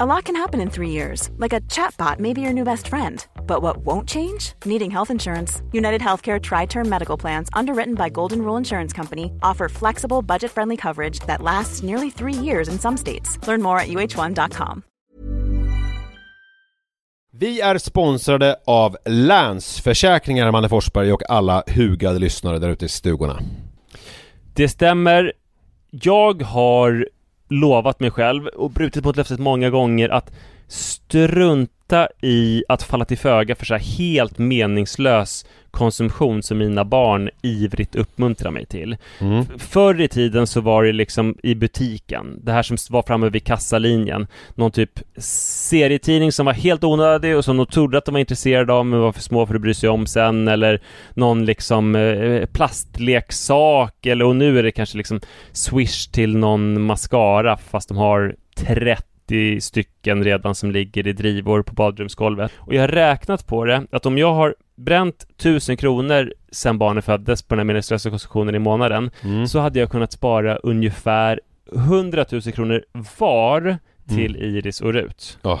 A lot can happen in three years, like a chatbot may be your new best friend. But what won't change? Needing health insurance. United Healthcare Tri Term Medical Plans, underwritten by Golden Rule Insurance Company, offer flexible, budget friendly coverage that lasts nearly three years in some states. Learn more at uh1.com. Vi är sponsrade av Länsförsäkringar, Manne Forsberg och alla hugade lyssnare där ute i stugorna. Det stämmer. Jag har lovat mig själv och brutit mot löftet många gånger att strunta i att falla till föga för så här helt meningslös konsumtion som mina barn ivrigt uppmuntrar mig till. Mm. Förr i tiden så var det liksom i butiken, det här som var framme vid kassalinjen, någon typ serietidning som var helt onödig och som de trodde att de var intresserade av men var för små för att bry sig om sen eller någon liksom eh, plastleksak eller och nu är det kanske liksom swish till någon mascara fast de har 30 stycken redan som ligger i drivor på badrumsgolvet. Och jag har räknat på det, att om jag har bränt 1000 kronor sen barnet föddes på den här meningslösa konsumtionen i månaden, Mm. så hade jag kunnat spara ungefär 100 000 kronor var till Iris och Rut. Ja,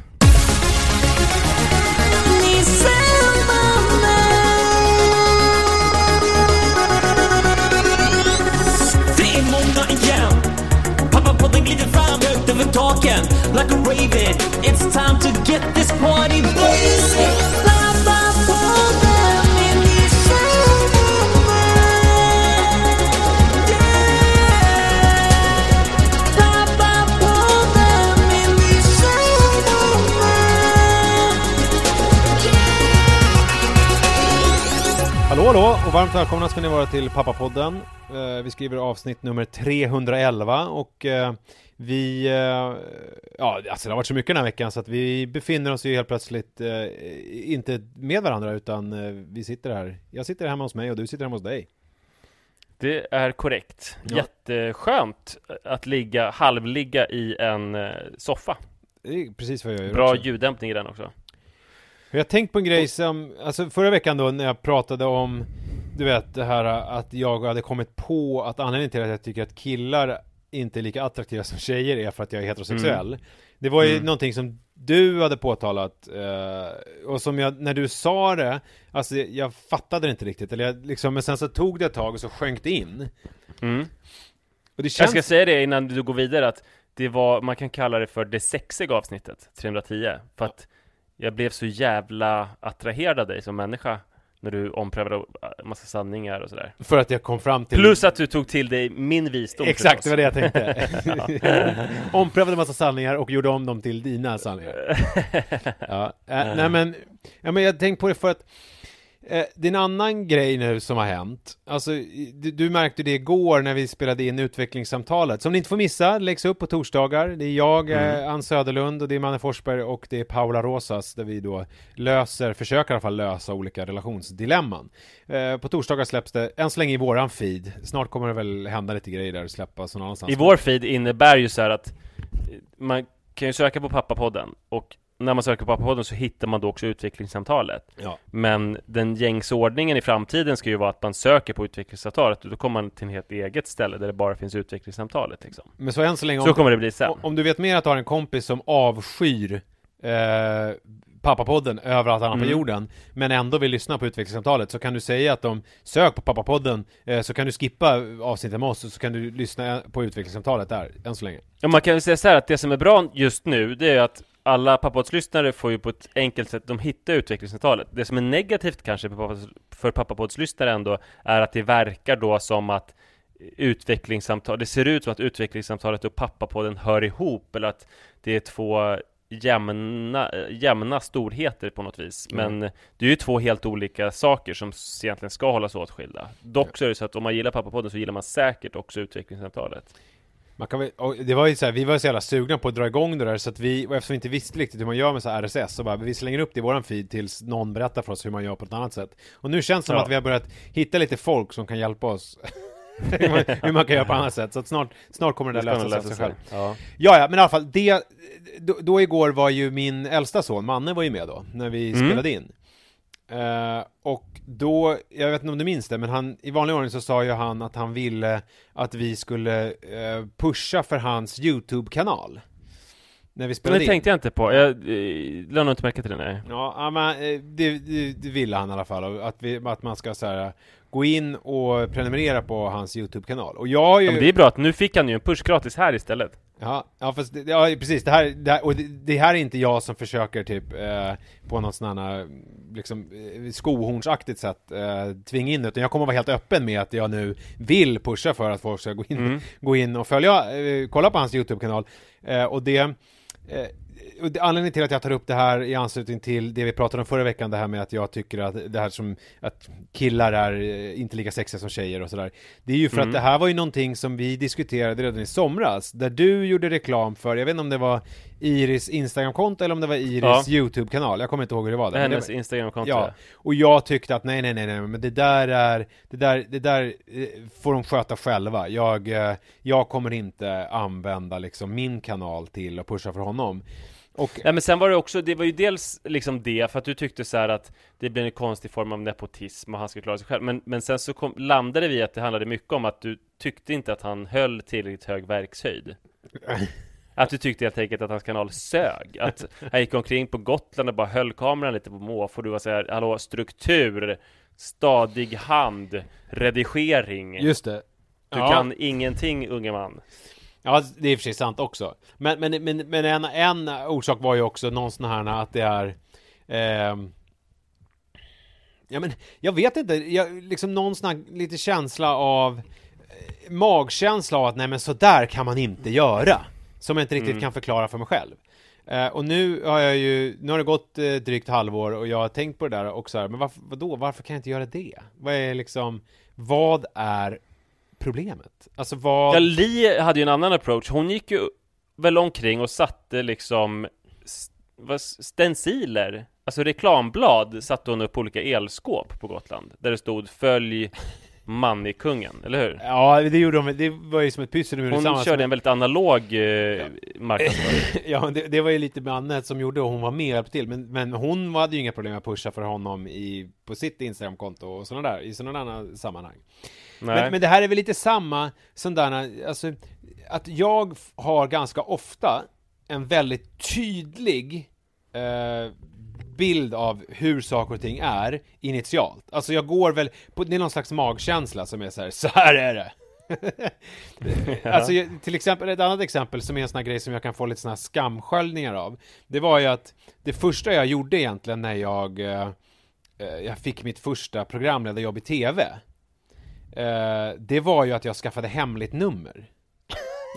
we need to find work, the talking like a raven. It's time to get this party blazing. Hallå och varmt välkomna ska ni vara till Pappapodden. Eh, vi skriver avsnitt nummer 311 och eh, vi, eh, ja alltså det har varit så mycket den här veckan så att vi befinner oss ju helt plötsligt inte med varandra utan vi sitter här. Jag sitter hemma hos mig och du sitter hemma hos dig. Det är korrekt. Ja. Jätteskönt att ligga, halvligga i en soffa. Det är precis vad jag gör Bra också. ljuddämpning i den också. Jag har tänkt på en grej som, alltså förra veckan då när jag pratade om Du vet det här att jag hade kommit på att anledningen till att jag tycker att killar inte är lika attraktiva som tjejer är för att jag är heterosexuell Det var ju Mm. någonting som du hade påtalat eh, och som jag, när du sa det Alltså jag fattade det inte riktigt eller jag, liksom, men sen så tog det ett tag och så sjönk det in Mm. Och det Jag känns ska säga det innan du går vidare att det var, man kan kalla det för det sexiga avsnittet, 310, för att jag blev så jävla attraherad av dig som människa när du omprövade en massa sanningar och sådär. för att jag kom fram till Plus att du tog till dig min visdom Exakt, det var det jag tänkte. Omprövade massa sanningar och gjorde om dem till dina sanningar. Ja, äh, nej men, ja, men jag tänkte på det för att eh, det är en annan grej nu som har hänt. Alltså, du, du märkte det igår när vi spelade in utvecklingssamtalet, som ni inte får missa, läggs upp på torsdagar. Det är jag, Mm. eh, Ann Söderlund och det är Manne Forsberg och det är Paula Rosas där vi då löser, försöker i alla fall lösa olika relationsdilemman. Eh, på torsdagar släpps det, än så länge i våran feed, snart kommer det väl hända lite grejer där och släppas någon annanstans. I vår feed innebär ju så här att eh, man kan ju söka på pappapodden och när man söker på pappapodden så hittar man då också utvecklingssamtalet. Ja. Men den gängse ordningen i framtiden ska ju vara att man söker på utvecklingssamtalet och då kommer man till ett helt eget ställe där det bara finns utvecklingssamtalet liksom. Men så än så länge, Så om, kommer det bli sen. om du vet mer att du har en kompis som avskyr eh, Pappapodden överallt annat på Mm. jorden Men ändå vill lyssna på utvecklingssamtalet Så kan du säga att de Sök på Pappapodden eh, Så kan du skippa avsnittet med oss och så kan du lyssna på utvecklingssamtalet där Än så länge Ja, man kan väl säga så här att det som är bra just nu, det är att alla pappapoddslyssnare får ju på ett enkelt sätt, de hittar utvecklingssamtalet. Det som är negativt kanske för pappapods- för pappapoddslyssnare ändå, är att det verkar då som att utvecklingssamtal, det ser ut som att utvecklingssamtalet och pappapodden hör ihop, eller att det är två jämna, jämna storheter på något vis. Men det är ju två helt olika saker som egentligen ska hållas åtskilda. Dock så är det så att om man gillar pappapodden så gillar man säkert också utvecklingssamtalet. Man kan väl, det var ju så här, vi var så jävla sugna på att dra igång det där så att vi, och eftersom vi inte visste riktigt hur man gör med så RSS så bara, vi slänger upp det i våran feed tills någon berättar för oss hur man gör på ett annat sätt. Och nu känns det som Ja. att vi har börjat hitta lite folk som kan hjälpa oss hur, man, hur man kan göra på annat sätt, så att snart, snart kommer det där lösa sig av sig själv. Ja. Ja, ja, men i alla fall, det, då, då igår var ju min äldsta son, Manne var ju med då, när vi Mm. spelade in. Eh, och då, jag vet inte om du minns det, men han, i vanlig ordning så sa ju han att han ville att vi skulle eh, pusha för hans YouTube-kanal. När vi Men spelade det in. tänkte jag inte på. Jag eh, lade nog inte märke till det, nej. Ja, men eh, det, det, det ville han i alla fall, att, vi, att man ska så här, gå in och prenumerera på hans YouTube-kanal. Och jag har ju... Ja, men det är bra att nu fick han ju en push gratis här istället. Ja, ja fast det, ja, precis, det här, det här, och det, det här är inte jag som försöker typ eh, på något sån här liksom eh, skohornsaktigt sätt eh, tvinga in utan jag kommer vara helt öppen med att jag nu vill pusha för att folk ska gå in, Mm. gå in och följa, eh, kolla på hans YouTube-kanal eh, och det eh, och det, anledningen till att jag tar upp det här i anslutning till det vi pratade om förra veckan, det här med att jag tycker att det här som att killar är eh, inte lika sexiga som tjejer och sådär. Det är ju för Mm. att det här var ju någonting som vi diskuterade redan i somras, där du gjorde reklam för, jag vet inte om det var Iris Instagram-konto eller om det var Iris Ja. YouTube-kanal, jag kommer inte ihåg hur det var. Det är men det hennes var- Instagram-konto. Ja, och jag tyckte att nej, nej, nej, nej, men det där är, det där, det där eh, får de sköta själva. Jag, eh, jag kommer inte använda liksom min kanal till att pusha för honom. Och, Nej men sen var det också, det var ju dels liksom det, för att du tyckte så här att det blev en konstig form av nepotism och han skulle klara sig själv. Men, men sen så kom, landade vi att det handlade mycket om att du tyckte inte att han höll tillräckligt hög verkshöjd. Att du tyckte helt enkelt att hans kanal sög. Att han gick omkring på Gotland och bara höll kameran lite på måfå. Du var så här, hallå, struktur, stadig hand, redigering. just det. Du Ja. kan ingenting, unge man. Ja, det är i och för sig sant också. Men, men, men, men en, en orsak var ju också någon sån här att det är ehm, Ja men, jag vet inte, jag, liksom någon sån här lite känsla av eh, Magkänsla av att nej men så där kan man inte göra Som jag inte riktigt Mm. kan förklara för mig själv eh, Och nu har jag ju, nu har det gått eh, drygt halvår och jag har tänkt på det där och så här, men varför, vadå, varför kan jag inte göra det? Vad är liksom, vad är problemet? Alltså vad... Ja, Li hade ju en annan approach. Hon gick ju väl omkring och satte liksom stenciler, alltså reklamblad satte hon upp på olika elskåp på Gotland. Där det stod 'Följ Mannykungen', eller hur? Ja, det gjorde de, det var ju som ett pyssel Hon körde en väldigt analog eh, marknadsföring. Ja, det, det var ju lite med Anette som gjorde och hon var med och hjälpte till men, men hon hade ju inga problem att pusha för honom i, på sitt Instagramkonto och sådana där, i sådana där sammanhang. Men, men det här är väl lite samma som där, alltså att jag har ganska ofta en väldigt tydlig eh, bild av hur saker och ting är initialt. Alltså jag går väl, på, det är någon slags magkänsla som är så här, så här är det. alltså till exempel, ett annat exempel som är en sån här grej som jag kan få lite såna här skamsköljningar av. Det var ju att det första jag gjorde egentligen när jag, eh, eh, jag fick mitt första programledarjobb i TV. Eh, det var ju att jag skaffade hemligt nummer.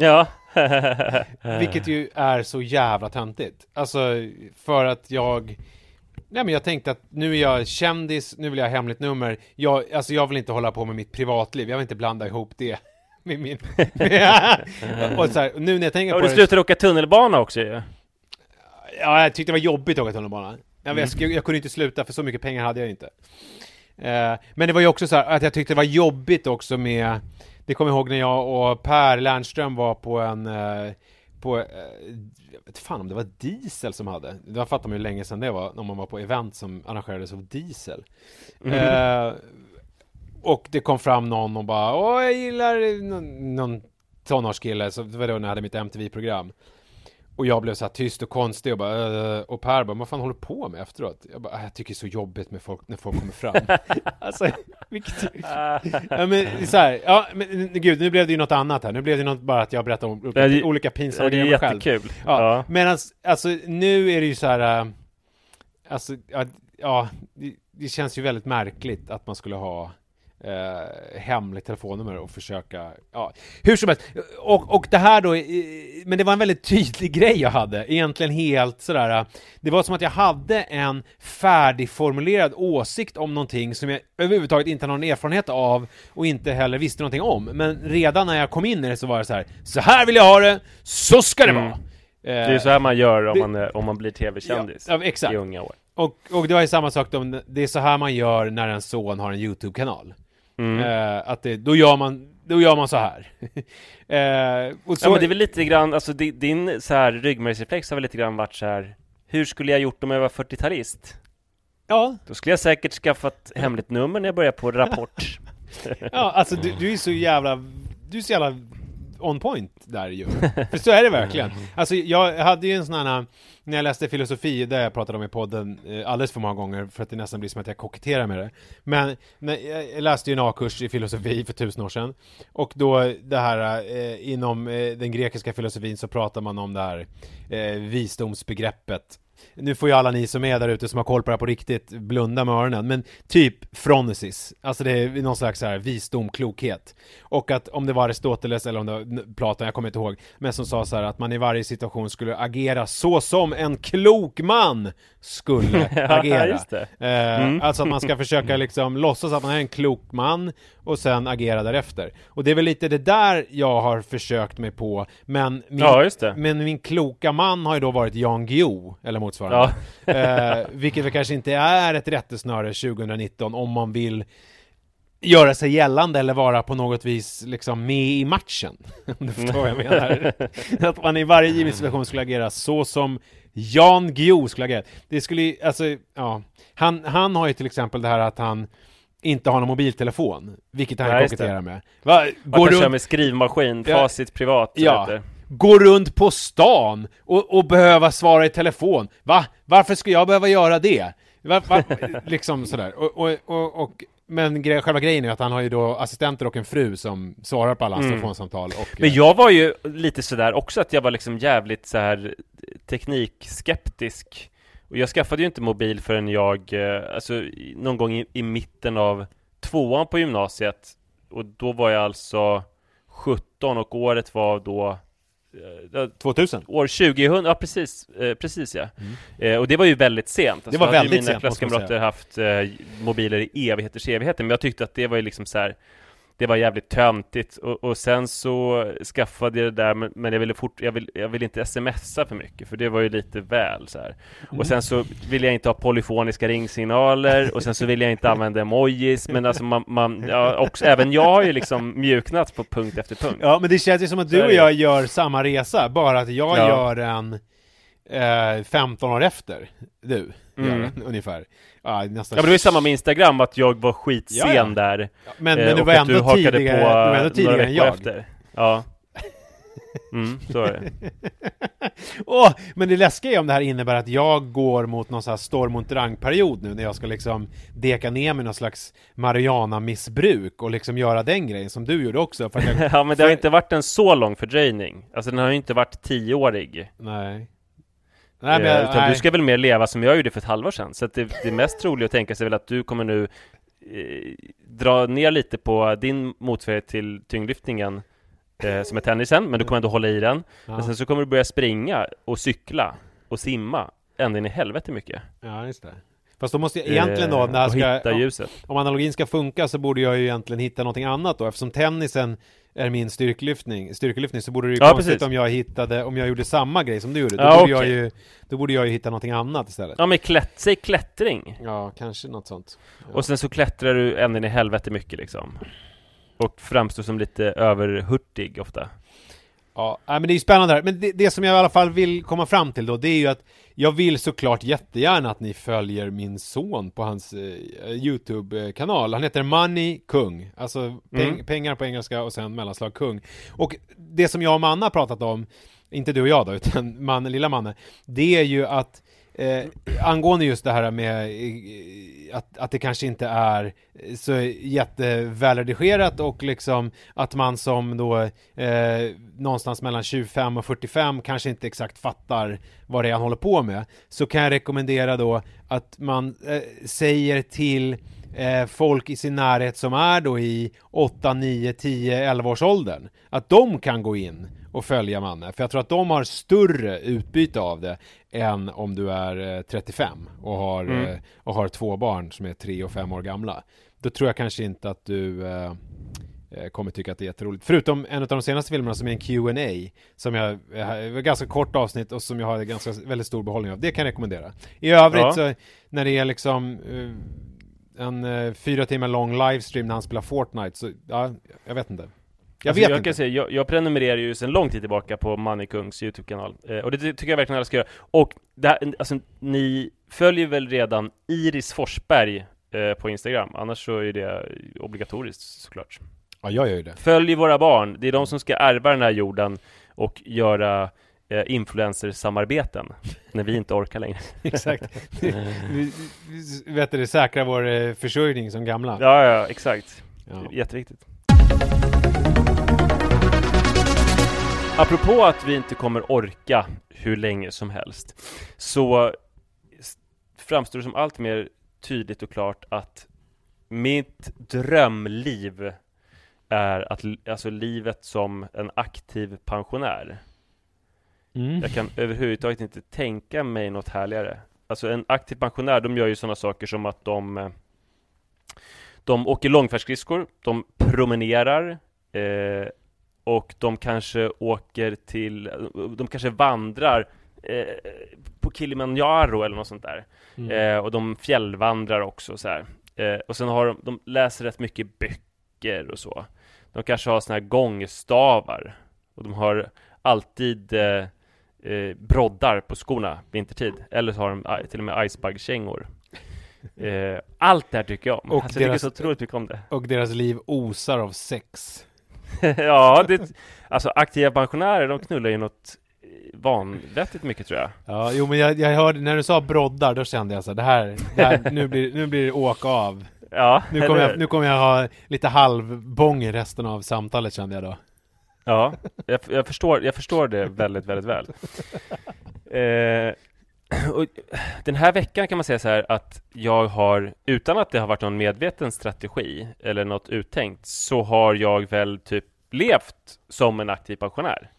Ja. Vilket ju är så jävla töntigt. Alltså, för att jag... Nej men jag tänkte att nu är jag kändis, nu vill jag ha hemligt nummer. Jag, alltså jag vill inte hålla på med mitt privatliv, jag vill inte blanda ihop det med min... och så här, nu när jag tänker Och på du det... slutade åka tunnelbana också ju. Ja, jag tyckte det var jobbigt att åka tunnelbana. Jag, Mm. jag, jag kunde inte sluta för så mycket pengar hade jag inte. Eh, men det var ju också så här att jag tyckte det var jobbigt också med, det kommer jag ihåg när jag och Per Lernström var på en, eh, på, eh, jag fan om det var Diesel som hade, det fattar man ju länge sedan det var, när man var på event som arrangerades av Diesel. Eh, och det kom fram någon och bara, åh jag gillar någon, någon tonårskille, så det var då när jag hade mitt MTV-program. Och jag blev så här tyst och konstig och bara, "Eh", och Per bara, vad fan håller du på med efteråt? Jag bara, "Ah, jag tycker det är så jobbigt med folk, när folk kommer fram. alltså, vilket... ja men så här, ja men gud, nu blev det ju något annat här. Nu blev det något bara att jag berättar om olika, det- olika pinsamma det är grejer med mig själv. jättekul. Ja, Ja. men alltså, nu är det ju så här, äh, alltså, ja, ja det, det känns ju väldigt märkligt att man skulle ha eh, hemligt telefonnummer och försöka, ja, hur som helst. Och, och det här då, men det var en väldigt tydlig grej jag hade, egentligen helt sådär, det var som att jag hade en färdigformulerad åsikt om någonting som jag överhuvudtaget inte hade någon erfarenhet av och inte heller visste någonting om. Men redan när jag kom in i det så var det så här, så här vill jag ha det, så ska det Mm. vara! Det är så här man gör om man, är, om man blir tv-kändis Ja, ja, exakt. i unga år. Och, och det var ju samma sak då, det är så här man gör när en son har en YouTube-kanal. Mm. Eh, att det, då gör man, då gör man så här. eh, och så, Ja men det är väl lite grann, alltså di- din så här ryggmärgsreflex har väl lite grann varit så här. Hur skulle jag gjort om jag var 40-talist? ja, Då skulle jag säkert skaffat hemligt nummer när jag började på Rapport. ja, alltså du, du är så jävla, du är så jävla on point där ju. För så är det verkligen. Alltså jag hade ju en sån här, när jag läste filosofi, där jag pratade om i podden eh, alldeles för många gånger, för att det nästan blir som att jag koketterar med det. Men jag läste ju en A-kurs i filosofi för tusen år sedan. Och då det här, eh, inom eh, den grekiska filosofin så pratar man om det här visdomsbegreppet. Nu får ju alla ni som är där ute som har koll på det här på riktigt blunda med öronen, men typ phronesis, alltså det är någon slags så här visdom, klokhet. Och att om det var Aristoteles eller om det var Platon, jag kommer inte ihåg, men som sa så här att man i varje situation skulle agera så som en klok man skulle Ja, agera. det. Eh, Alltså att man ska försöka liksom låtsas att man är en klok man och sen agera därefter. Och det är väl lite det där jag har försökt mig på, men min, Ja, men min kloka man har ju då varit Jan Guillou, eller motsvarande. eh, vilket väl kanske inte är ett rättesnöre 2019 om man vill göra sig gällande eller vara på något vis liksom med i matchen. Om du förstår vad jag menar. att man i varje given situation skulle agera så som Jan Guillou skulle agera. Det skulle alltså, ja. Han, han har ju till exempel det här att han inte har någon mobiltelefon, vilket han Ja, koketterar med. Va? Man Går kan köra runt, med skrivmaskin, Ja. facit privat. så Ja. Gå runt på stan och, och behöva svara i telefon. Va? Varför ska jag behöva göra det? Va, va? liksom sådär. Och, och, och, men gre själva grejen är att han har ju då assistenter och en fru som svarar på alla hans telefonsamtal. Och, Mm. Men jag var ju lite sådär också att jag var liksom jävligt så här teknikskeptisk. Och jag skaffade ju inte mobil förrän jag, eh, alltså någon gång i, i mitten av tvåan på gymnasiet. Och då var jag alltså 17 och året var då eh, 2000? År 2000, ja precis, eh, precis ja. Eh, och det var ju väldigt sent. Det var väldigt mina sent, man klasskamrater haft eh, mobiler i evigheters evigheter, men jag tyckte att det var ju liksom så här. Det var jävligt töntigt och, och sen så skaffade jag det där men, men jag ville fort, jag vill, jag ville inte smsa för mycket för det var ju lite väl så här. Och sen så ville jag inte ha polyfoniska ringsignaler och sen så ville jag inte använda emojis men alltså man, man ja, också, även jag har ju liksom mjuknat på punkt efter punkt. Ja, men det känns ju som att du och jag gör samma resa, bara att jag Ja. gör en eh, 15 år efter du Mm. ungefär. Ja, nästan Ja men det var ju samma med Instagram, att jag var skitsen Ja, ja. där Men, Eh, men du var ändå tidigare, du var ändå tidigare än jag. Efter. Ja. Mm, så är det. Åh, men det läskiga är om det här innebär att jag går mot någon sån här storm och drang-period nu när jag ska liksom deka ner med någon slags Mariana-missbruk och liksom göra den grejen som du gjorde också. Jag, Ja men det har inte varit en så lång fördröjning. Alltså den har ju inte varit tioårig. nej. Nej, men Eh, utan nej. du ska väl mer leva som jag gjorde för ett halvår sedan. Så att det, det mest troliga att tänka sig väl att du kommer nu eh, dra ner lite på din motsvarighet till tyngdlyftningen eh, som är tennisen, men du kommer ändå hålla i den. Ja. Men sen så kommer du börja springa och cykla och simma ända in i helvete mycket. Ja, just det. Fast då måste jag egentligen då, Eh, när jag ska, ljuset. om analogin ska funka så borde jag ju egentligen hitta någonting annat då, eftersom tennisen är min styrkelyftning, styrkelyftning så borde det ju Ja, konstigt precis. om jag hittade, om jag gjorde samma grej som du gjorde, då, Ja, borde, jag okej. ju, då borde jag ju hitta någonting annat istället. Ja men klätt, säg klättring. Ja, kanske något sånt. Ja. Och sen så klättrar du ända in i helvete mycket liksom. Och framstår som lite överhurtig ofta. Ja, nej, men det är ju spännande här. Men det, det som jag i alla fall vill komma fram till då, det är ju att jag vill såklart jättegärna att ni följer min son på hans eh, YouTube-kanal. Han heter Money Kung, alltså peng, Mm. pengar på engelska och sen mellanslag kung. Och det som jag och Manna pratat om, inte du och jag då, utan man, lilla Manne, det är ju att eh, angående just det här med eh, att, att det kanske inte är så jättevälredigerat och liksom att man som då eh, någonstans mellan 25 och 45 kanske inte exakt fattar vad det är han håller på med så kan jag rekommendera då att man eh, säger till eh, folk i sin närhet som är då i 8, 9, 10, 11 års åldern att de kan gå in och följa Manne. För jag tror att de har större utbyte av det än om du är eh, 35 och har, Mm. eh, och har två barn som är 3 och 5 år gamla. Då tror jag kanske inte att du eh, eh, kommer tycka att det är jätteroligt. Förutom en av de senaste filmerna som är en Q&A som jag, eh, ganska kort avsnitt och som jag har ganska väldigt stor behållning av. Det kan jag rekommendera. I övrigt Ja. så när det är liksom eh, en eh, fyra timmar lång livestream när han spelar Fortnite så, ja, jag vet inte. Jag Alltså, vet jag inte. Kan säga, jag, jag prenumererar ju sedan lång tid tillbaka på Mannekungs YouTube-kanal eh, Och det ty- tycker jag verkligen alla ska göra Och det här, alltså, ni följer väl redan Iris Forsberg eh, på Instagram Annars så är det obligatoriskt såklart Ja, jag gör ju det. Följ våra barn, det är de som ska ärva den här jorden Och göra eh, influencersamarbeten När vi inte orkar längre Exakt. vi, vi, vet du, det säkrar vår eh, försörjning som gamla. Ja, ja, exakt Ja. Jätteviktigt Apropå att vi inte kommer orka hur länge som helst Så framstår det som allt mer tydligt och klart att mitt drömliv är att, alltså livet som en aktiv pensionär Mm. Jag kan överhuvudtaget inte tänka mig något härligare Alltså en aktiv pensionär, de gör ju sådana saker som att de eh, De åker långfärdsskridskor, de promenerar eh, Och de kanske åker till, de kanske vandrar eh, På Kilimanjaro eller något sånt där. Mm. eh, Och de fjällvandrar också så här. Eh, och sen har de, de läser rätt mycket böcker och så. De kanske har såna här gångstavar. Och de har alltid eh, eh, broddar på skorna vintertid. Eller så har de eh, till och med icebug-kängor Allt det här tycker jag om. Och alltså, Jag deras- tycker så otroligt mycket om det. Och deras liv osar av sex. Ja, det, alltså aktiva pensionärer de knullar ju något eh, vanvettigt mycket tror jag Ja, jo men jag, jag hörde, när du sa broddar, då kände jag så här, det här, det här nu, blir, nu blir det åka av. Ja, Nu kommer, jag, nu kommer jag ha lite halvbång i resten av samtalet kände jag då. Ja, jag, jag, förstår, jag förstår det väldigt, väldigt väl. Eh, och den här veckan kan man säga så här att jag har, utan att det har varit någon medveten strategi eller något uttänkt, så har jag väl typ levt som en aktiv pensionär.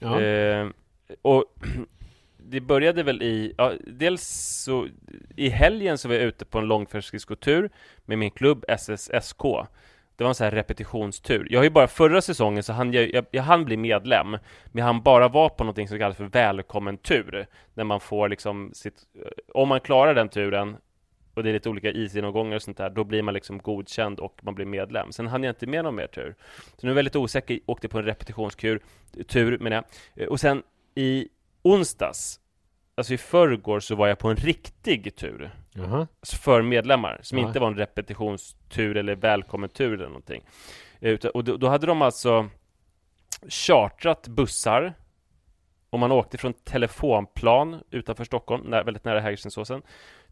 Ja. Eh, och det började väl i, ja, dels så i helgen så var jag ute på en långfärdsskridskotur med min klubb SSSK. Det var en sån här repetitionstur. Jag har ju bara förra säsongen så han, jag, jag, jag hann bli medlem, men jag hann bara vara på någonting som kallas för välkommen tur. När man får liksom sitt, eh, om man klarar den turen och det är lite olika isgenomgångar och sånt där, då blir man liksom godkänd och man blir medlem. Sen hann jag inte med någon mer tur. Så nu är jag väldigt osäker, åkte på en repetitionskur, tur menar jag. Eh, och sen i onsdags, alltså i förrgår, så var jag på en riktig tur. Alltså för medlemmar, som Ja. inte var en repetitionstur eller välkommen-tur eller någonting. Utan, och då, då hade de alltså chartrat bussar och man åkte från telefonplan utanför Stockholm, nä, väldigt nära Hägerstensåsen,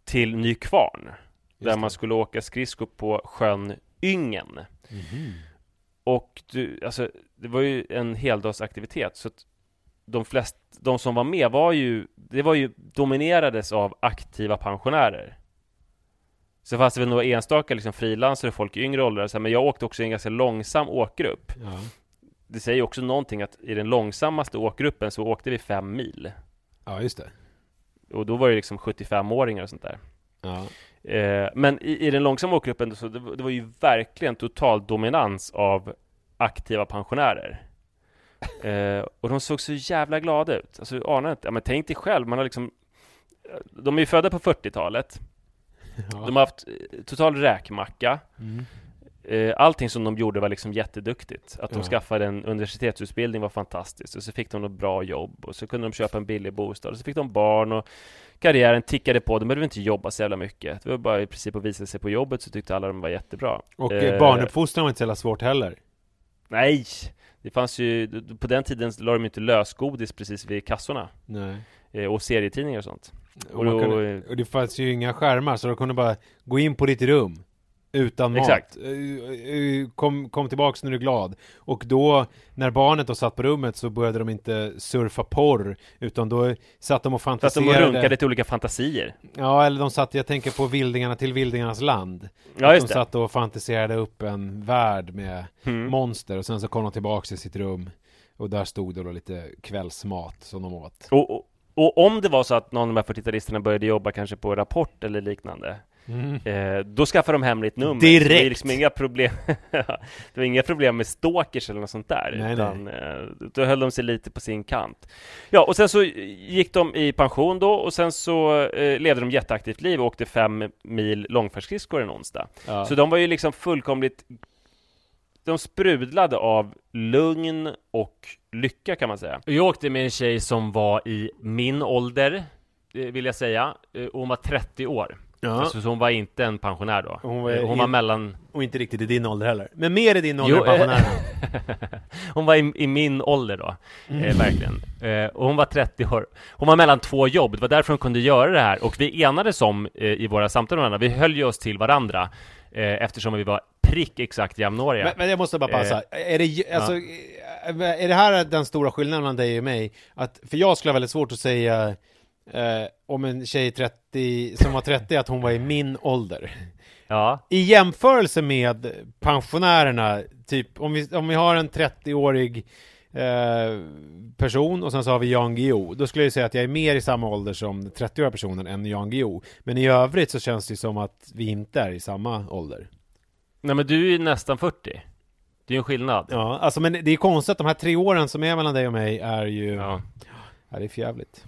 till Nykvarn. Där man skulle åka skridskor på sjön Yngen. Mhm. Och du, alltså, det var ju en heldagsaktivitet så att de flest, de som var med var ju, det var ju dominerades av aktiva pensionärer. Så fanns det väl några enstaka liksom frilansare, folk i yngre åldrar, men jag åkte också i en ganska långsam åkgrupp. Ja. Det säger också någonting att i den långsammaste åkgruppen så åkte vi fem mil. ja, just det. Och då var det liksom 75-åringar och sånt där. Ja. Eh, men i, i den långsamma åkgruppen så det, det var ju verkligen total dominans av aktiva pensionärer. Eh, och de såg så jävla glada ut. Alltså du anar inte. Ja, men tänk dig själv, man har liksom De är ju födda på 40-talet. Ja. De har haft eh, total räkmacka. Mm. Eh, allting som de gjorde var liksom jätteduktigt. Att de Ja. skaffade en universitetsutbildning var fantastiskt. Och så fick de något bra jobb. Och så kunde de köpa en billig bostad. Och så fick de barn och karriären tickade på. De behövde inte jobba så jävla mycket. Det var bara i princip att visa sig på jobbet så tyckte alla de var jättebra. Och Eh, eh, barnuppfostran var inte så jävla svårt heller. Nej! Det fanns ju, på den tiden la de inte lösgodis precis vid kassorna. Nej. eh, Och serietidningar och sånt. Och, Och då- kunde, och det fanns ju inga skärmar så de kunde bara gå in på ditt rum utan mat. Exakt. Eh, eh, Kom, kom tillbaks när du är glad. Och då, när barnet då satt på rummet så började de inte surfa porr, utan då satt de och Fast de fantiserade. runkade till olika fantasier Ja, eller de satt, jag tänker på Vildingarna till Vildingarnas land. Ja just de det satt och fantiserade upp en värld med mm. monster och sen så kom de tillbaks till sitt rum och där stod det då lite kvällsmat som de åt. och, och, och om det var så att någon av de här 40-talisterna började jobba kanske på Rapport eller liknande eh, Då skaffade de hemligt nummer Så Det är Direkt! liksom inga problem. Det var inga problem med stalkers eller något sånt där Nej, utan, Eh, Då höll de sig lite på sin kant. Ja, och sen så gick de i pension då och sen så eh, levde de jätteaktivt liv och åkte fem mil långfärdsskridskor en onsdag. Ja. Så de var ju liksom fullkomligt De sprudlade av lugn och lycka kan man säga. Jag åkte med en tjej som var i min ålder eh, Vill jag säga, Eh, och hon var 30 år Ja. alltså, Så hon var inte en pensionär då Hon var Eh, hon i- var mellan Och inte riktigt i din ålder heller. Men mer i din ålder Jo, än pensionärerna. Hon var i, i min ålder då, eh, verkligen eh, Och hon var 30 år Hon var mellan två jobb, det var därför hon kunde göra det här Och vi enades om eh, i våra samtal med varandra, vi höll ju oss till varandra eh, Eftersom vi var prick exakt jämnåriga Men, men jag måste bara passa. Eh, är, det, alltså, eh, är det här den stora skillnaden mellan dig och mig? Att, för jag skulle ha väldigt svårt att säga eh, om en tjej 30, som var 30 att hon var i min ålder. Ja, I jämförelse med pensionärerna, typ om vi, om vi har en 30-årig eh, person och sen så har vi Jan Guillou, då skulle jag säga att jag är mer i samma ålder som den 30-åriga personen än Jan Guillou. Men i övrigt så känns det som att vi inte är i samma ålder. nej men du är ju nästan 40 Det är ju en skillnad Ja, alltså men det är konstigt att de här tre åren som är mellan dig och mig är ju... Ja, Ja. det är för jävligt.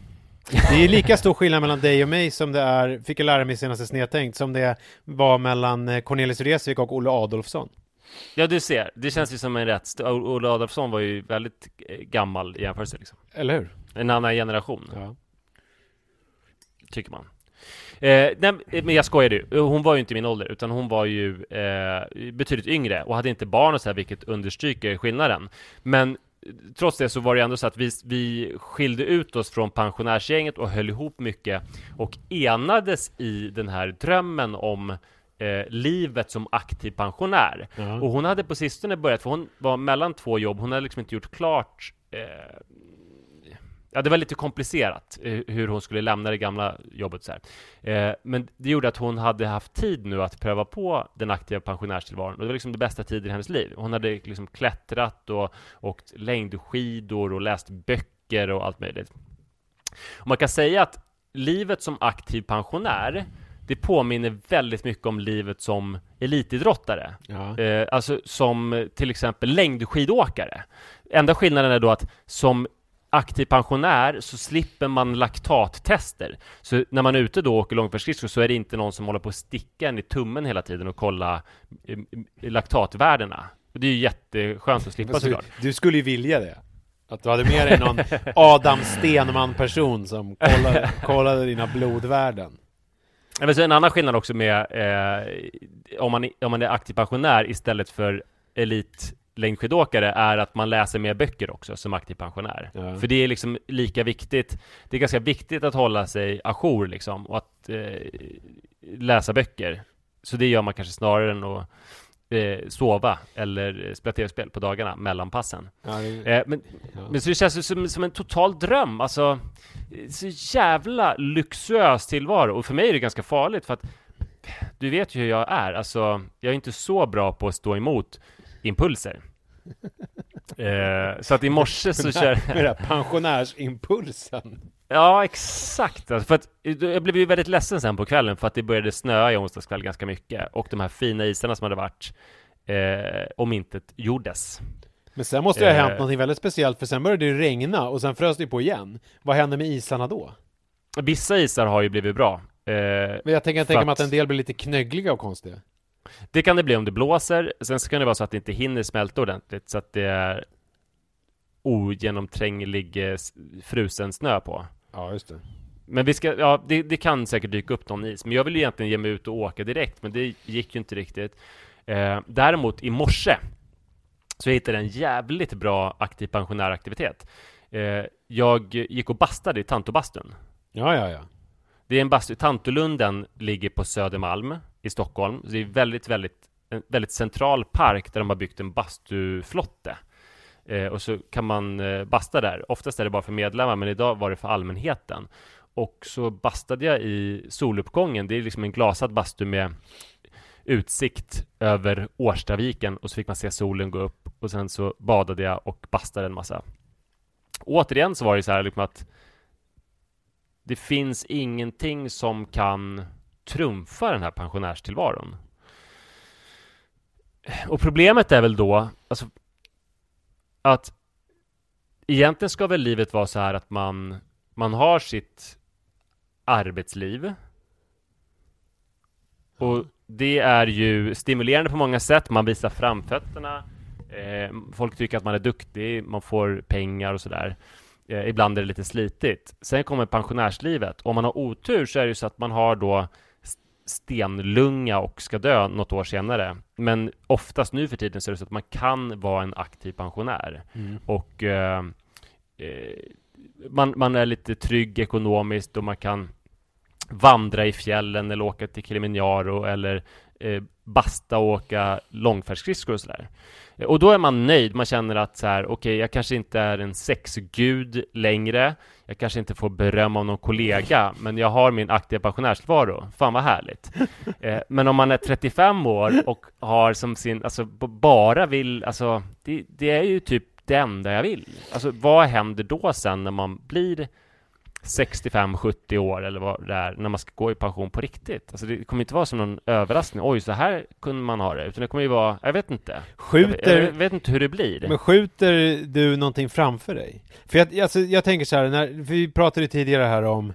Det är lika stor skillnad mellan dig och mig som det är, fick jag lära mig senaste snedtänkt, som det var mellan eh, Cornelis Vreeswijk och Olle Adolfsson. Ja du ser, det känns ju som en rätt st- Olle Adolfsson var ju väldigt eh, gammal i jämförelse liksom Eller hur? En annan generation Ja. tycker man. Eh, nej, men jag skojade ju. Hon var ju inte min ålder, utan hon var ju eh, betydligt yngre och hade inte barn och så här, vilket understryker skillnaden. Men trots det så var det ändå så att vi, vi skilde ut oss från pensionärsgänget och höll ihop mycket och enades i den här drömmen om eh, livet som aktiv pensionär. Ja. Och hon hade på sistone börjat, för hon var mellan två jobb, hon hade liksom inte gjort klart eh, Ja, det var lite komplicerat eh, hur hon skulle lämna det gamla jobbet så här. Eh, men det gjorde att hon hade haft tid nu att pröva på den aktiva pensionärstillvaron. Och det var liksom det bästa tiden i hennes liv. Hon hade liksom klättrat och åkt längdskidor och läst böcker och allt möjligt. Och man kan säga att livet som aktiv pensionär, det påminner väldigt mycket om livet som elitidrottare. Ja. Eh, alltså som eh, till exempel längdskidåkare. Enda skillnaden är då att som aktiv pensionär så slipper man laktattester. Så när man är ute då och åker långfärdsskridskor så är det inte någon som håller på att sticka en i tummen hela tiden och kolla eh, eh, laktatvärdena. Och det är ju jätteskönt att slippa såklart. du skulle ju vilja det. Att du hade med dig någon Adam Stenman-person som kollade, kollade dina blodvärden. Men så en annan skillnad också med eh, om, man, om man är aktiv pensionär istället för elit längdskidåkare är att man läser mer böcker också som aktiv pensionär. Ja. För det är liksom lika viktigt. Det är ganska viktigt att hålla sig ajour liksom och att eh, läsa böcker. Så det gör man kanske snarare än att eh, sova eller spela tv-spel på dagarna mellan passen. Ja, det, Eh, men, Ja. men så det känns som, som en total dröm, alltså så jävla luxuös tillvaro och för mig är det ganska farligt för att du vet ju hur jag är, alltså jag är inte så bra på att stå emot impulser. Eh, så att i morse så kör med den pensionärsimpulsen. Ja, exakt. Alltså, för att jag blev ju väldigt ledsen sen på kvällen för att det började snöa i onsdags kväll ganska mycket och de här fina isarna som hade varit eh, om intet gjordes. Men sen måste det ha Eh. hänt något väldigt speciellt för sen började det regna och sen frös det på igen. Vad hände med isarna då? Vissa isar har ju blivit bra. Eh, Men jag tänker, tänker mig att- att en del blir lite knöggliga och konstiga. Det kan det bli om det blåser. Sen så kan det vara så att det inte hinner smälta ordentligt så att det är ogenomtränglig eh, frusen snö på. Ja, just det. Men vi ska, ja, det, det kan säkert dyka upp någon is. Men jag vill ju egentligen ge mig ut och åka direkt, men det gick ju inte riktigt. Eh, däremot i morse så jag hittade en jävligt bra aktiv pensionäraktivitet. Eh, jag gick och bastade i Tantobastun. Ja, ja, ja. Det är en bastu, Tantolunden ligger på Södermalm i Stockholm. Det är väldigt, väldigt, en väldigt central park där de har byggt en bastuflotte. Eh, och så kan man eh, basta där. Oftast är det bara för medlemmar, men idag var det för allmänheten. Och så bastade jag i soluppgången. Det är liksom en glasad bastu med utsikt över Årstaviken och så fick man se solen gå upp och sen så badade jag och bastade en massa. återigen så var det så här liksom att det finns ingenting som kan trumfa den här pensionärstillvaron. Och problemet är väl då, alltså att egentligen ska väl livet vara så här att man, man har sitt arbetsliv och det är ju stimulerande på många sätt. Man visar framfötterna. Eh, folk tycker att man är duktig. Man får pengar och sådär. Eh, ibland är det lite slitigt. Sen kommer pensionärslivet. Om man har otur så är det ju så att man har då stenlunga och ska dö något år senare. Men oftast nu för tiden så är det så att man kan vara en aktiv pensionär. Mm. Och eh, eh, man, man är lite trygg ekonomiskt och man kan vandra i fjällen eller åka till Kilimanjaro eller eh, basta och åka långfärdsskridskor och sådär. Eh, Och då är man nöjd, man känner att så här, okej, jag kanske inte är en sexgud längre, jag kanske inte får beröm av någon kollega, men jag har min aktiva pensionärstillvaro. Fan vad härligt. Eh, men om man är 35 år och har som sin, alltså bara vill, alltså det, det är ju typ det enda jag vill. Alltså vad händer då sen när man blir 65-70 år eller vad det är, när man ska gå i pension på riktigt. Alltså det kommer inte vara som någon överraskning. Oj, så här kunde man ha det. Utan det kommer ju vara, jag vet inte. Jag, Skjuter, jag vet inte hur det blir. men skjuter du någonting framför dig? För jag, alltså, jag tänker så här, när, vi pratade ju tidigare här om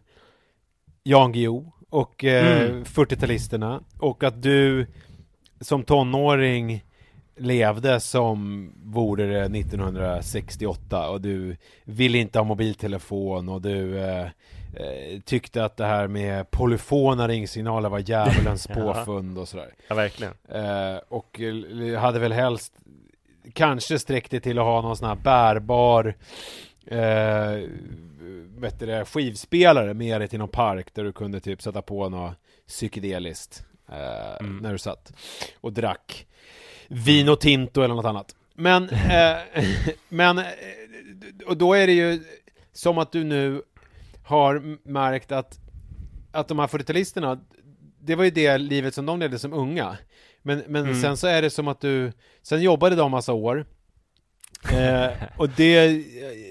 Jan Guillou och eh, Mm. 40-talisterna och att du som tonåring levde som vore det 1968 och du ville inte ha mobiltelefon och du eh, eh, tyckte att det här med polyfona ringsignaler var djävulens påfund och sådär. Ja, verkligen. Eh, och hade väl helst kanske sträckt det till att ha någon sån här bärbar eh, vet det, skivspelare med dig till någon park där du kunde typ sätta på något psykedeliskt eh, Mm. när du satt och drack vin och tinto eller något annat. Men, eh, men, eh, och då är det ju som att du nu har märkt att, att de här 40-talisterna, det var ju det livet som de levde som unga. Men, men Mm. sen så är det som att du, sen jobbade de massa år, eh, och det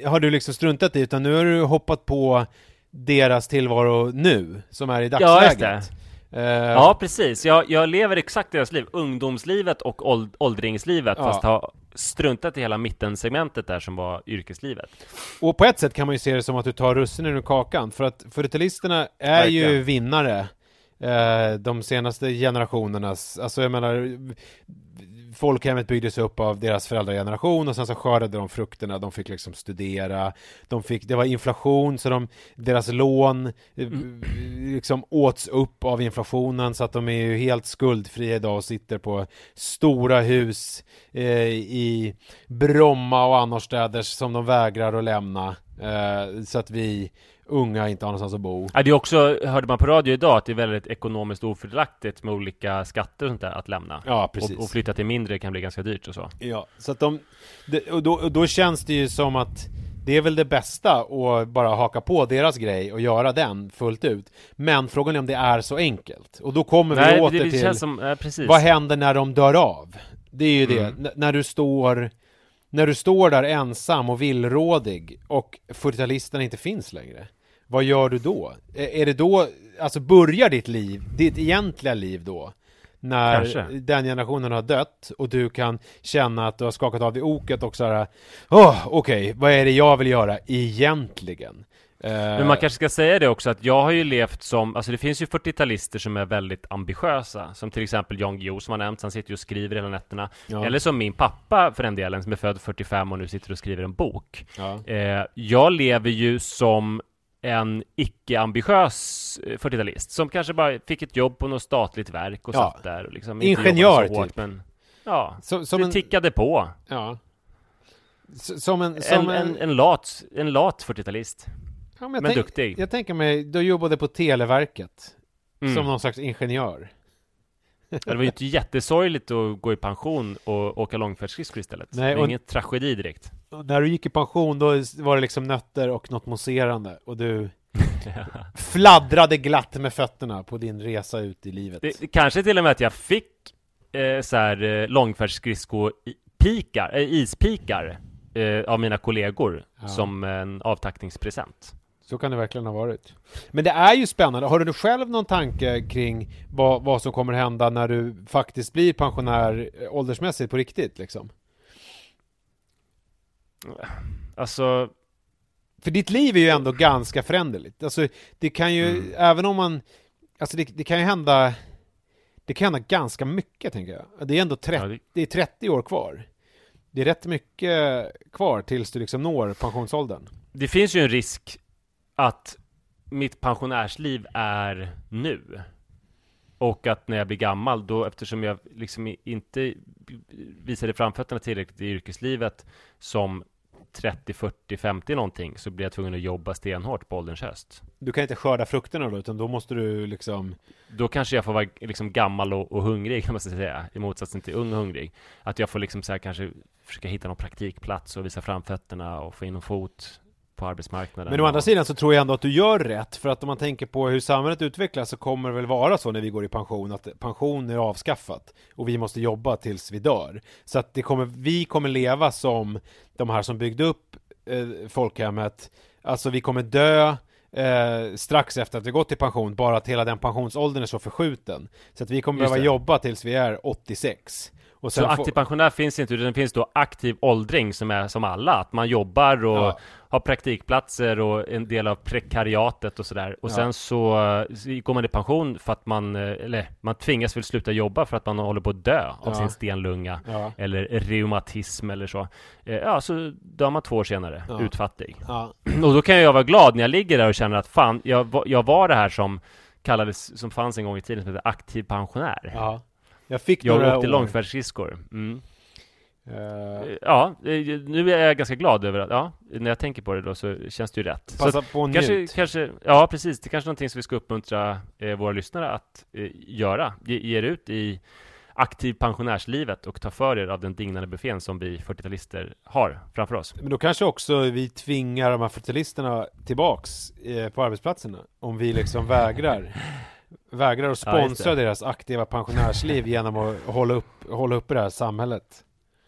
har du liksom struntat i, utan nu har du hoppat på deras tillvaro nu, som är i Ja, dagsläget. just Eh, Ja, precis. Jag, jag lever exakt deras liv. Ungdomslivet och åld, åldringslivet, Ja. fast har struntat i hela mittensegmentet där som var yrkeslivet. Och på ett sätt kan man ju se det som att du tar russinen ur kakan, för att 40-talisterna är ju Verkligen. vinnare eh, de senaste generationernas, alltså jag menar Folkhemmet byggdes upp av deras föräldrageneration och sen så skördade de frukterna, de fick liksom studera, de fick, det var inflation så de, deras lån eh, liksom åts upp av inflationen. Så att de är ju helt skuldfria idag och sitter på stora hus eh, i Bromma och annorstädes som de vägrar att lämna. Eh, så att vi unga inte har någonstans att bo. Ja, det är också, hörde man på radio idag, att det är väldigt ekonomiskt ofördelaktigt med olika skatter och sånt där att lämna. Ja, precis. Och, och flytta till mindre kan bli ganska dyrt och så. Ja, så att de, det, och, då, och då känns det ju som att det är väl det bästa att bara haka på deras grej och göra den fullt ut. Men frågan är om det är så enkelt. Och då kommer vi Nej, åter det, det till som, precis. vad händer när de dör av? Det är ju det, Mm. N- när du står när du står där ensam och villrådig och 40-talisterna inte finns längre. Vad gör du då? Är det då, alltså börjar ditt liv, ditt egentliga liv då? När Kanske. den generationen har dött och du kan känna att du har skakat av dig oket och så här, åh, okej, vad är det jag vill göra egentligen? Men man kanske ska säga det också att jag har ju levt som, alltså det finns ju 40-talister som är väldigt ambitiösa Som till exempel Jan Guillou som har nämnts, han sitter ju och skriver hela nätterna Ja. Eller som min pappa för den delen, som är född 45 och nu sitter och skriver en bok ja. eh, Jag lever ju som en icke-ambitiös eh, 40-talist Som kanske bara fick ett jobb på något statligt verk och Ja. satt där och liksom Ingenjör, så hårt, typ. men Ja, Som, som det en, tickade på ja. S- Som en... Som En, en, en lat, en lat 40-talist. ja, jag men duktig. Jag tänker mig, du jobbade på Televerket. Mm. Som någon slags ingenjör. Det var ju inte jättesorgligt att gå i pension och åka långfärdsskridskor istället. Nej, det är ingen tragedi direkt. När du gick i pension då var det liksom nötter och något mousserande och du fladdrade glatt med fötterna på din resa ut i livet. Det, det kanske till och med att jag fick eh, så här eh, långfärdsskridsko-pikar, eh, ispikar eh, av mina kollegor Ja. som en avtackningspresent. Så kan det verkligen ha varit. Men det är ju spännande. Har du själv någon tanke kring vad, vad som kommer hända när du faktiskt blir pensionär eh, åldersmässigt på riktigt liksom? Alltså, För ditt liv är ju ändå ganska föränderligt. Alltså, det kan ju, Mm. även om man, alltså det, det kan ju hända, det kan hända ganska mycket tänker jag. Det är ändå 30, ja, det, det är 30 år kvar. Det är rätt mycket kvar tills du liksom når pensionsåldern. det finns ju en risk att mitt pensionärsliv är nu. Och att när jag blir gammal, då eftersom jag liksom inte visade framfötterna tillräckligt i yrkeslivet som 30, 40, 50 någonting, så blir jag tvungen att jobba stenhårt på ålderns höst. Du kan inte skörda frukterna då, utan då måste du liksom Då kanske jag får vara liksom gammal och, och hungrig, kan man säga, i motsatsen till ung och hungrig. Att jag får liksom så här kanske försöka hitta någon praktikplats och visa framfötterna och få in en fot på arbetsmarknaden. Men å andra sidan så tror jag ändå att du gör rätt, för att om man tänker på hur samhället utvecklas så kommer det väl vara så när vi går i pension, att pension är avskaffat och vi måste jobba tills vi dör. Så att det kommer, vi kommer leva som de här som byggde upp eh, folkhemmet, alltså vi kommer dö eh, strax efter att vi gått i pension, bara att hela den pensionsåldern är så förskjuten. Så att vi kommer Just behöva det. jobba tills vi är 86. Och Så aktiv får- pensionär finns inte, utan det finns då aktiv åldring som är som alla, att man jobbar och Ja. Har praktikplatser och en del av prekariatet och sådär. Och Ja. sen så, så går man i pension för att man, eh, eller man tvingas väl sluta jobba för att man håller på att dö av Ja. sin stenlunga. Ja. Eller reumatism eller så. Eh, Ja, så dör man två år senare, utfattig. Och då kan jag vara glad när jag ligger där och känner att fan, jag, jag var det här som kallades, som fanns en gång i tiden som heter aktiv pensionär. ja. Jag fick Jag några åkte år. långfärdsskridskor. Mm. Eh, Ja, eh, nu är jag ganska glad över att, ja, när jag tänker på det då så känns det ju rätt. Så passa att, på och kanske, njut. kanske, ja precis, det är kanske är någonting som vi ska uppmuntra eh, våra lyssnare att eh, göra. Ge, ge er ut i aktiv pensionärslivet och ta för er av den dignande buffén som vi 40-talister har framför oss. Men då kanske också vi tvingar de här fertilisterna tillbaks eh, på arbetsplatserna. Om vi liksom vägrar Vägrar att Ja, sponsra det. deras aktiva pensionärsliv genom att hålla upp, hålla uppe det här samhället.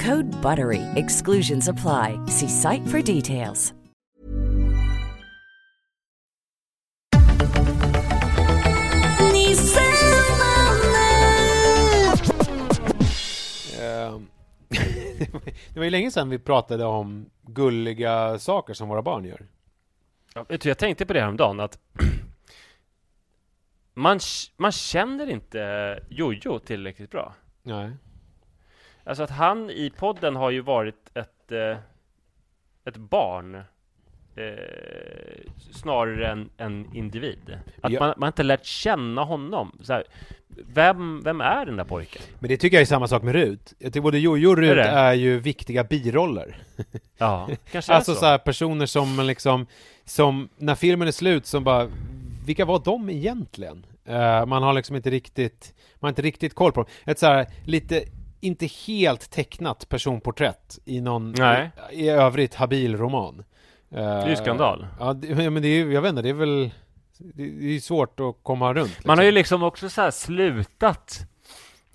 Code BUTTERY. Exclusions apply. See site for details. Ehm, det var ju länge sedan vi pratade om gulliga saker som våra barn gör. Ja, vet du, jag tänkte på det häromdagen att man, man känner inte Jojo tillräckligt bra. Nej. Alltså att han i podden har ju varit ett, eh, ett barn eh, snarare än en individ. Att Ja. man, man inte lärt känna honom. Så här, vem, vem är den där pojken? Men det tycker jag är samma sak med Rut. Jag tycker både Jojo och Rut Är är ju viktiga biroller. Ja, kanske Alltså så. så här personer som liksom, som när filmen är slut som bara, vilka var de egentligen? Eh, man har liksom inte riktigt, man har inte riktigt koll på dem. Ett så här lite, inte helt tecknat personporträtt i någon Nej. I, i övrigt habil roman. Eh, Det är ju skandal. Ja, det, men det är ju, jag vet inte, det är väl det det är ju svårt att komma runt. Liksom. Man har ju liksom också så här slutat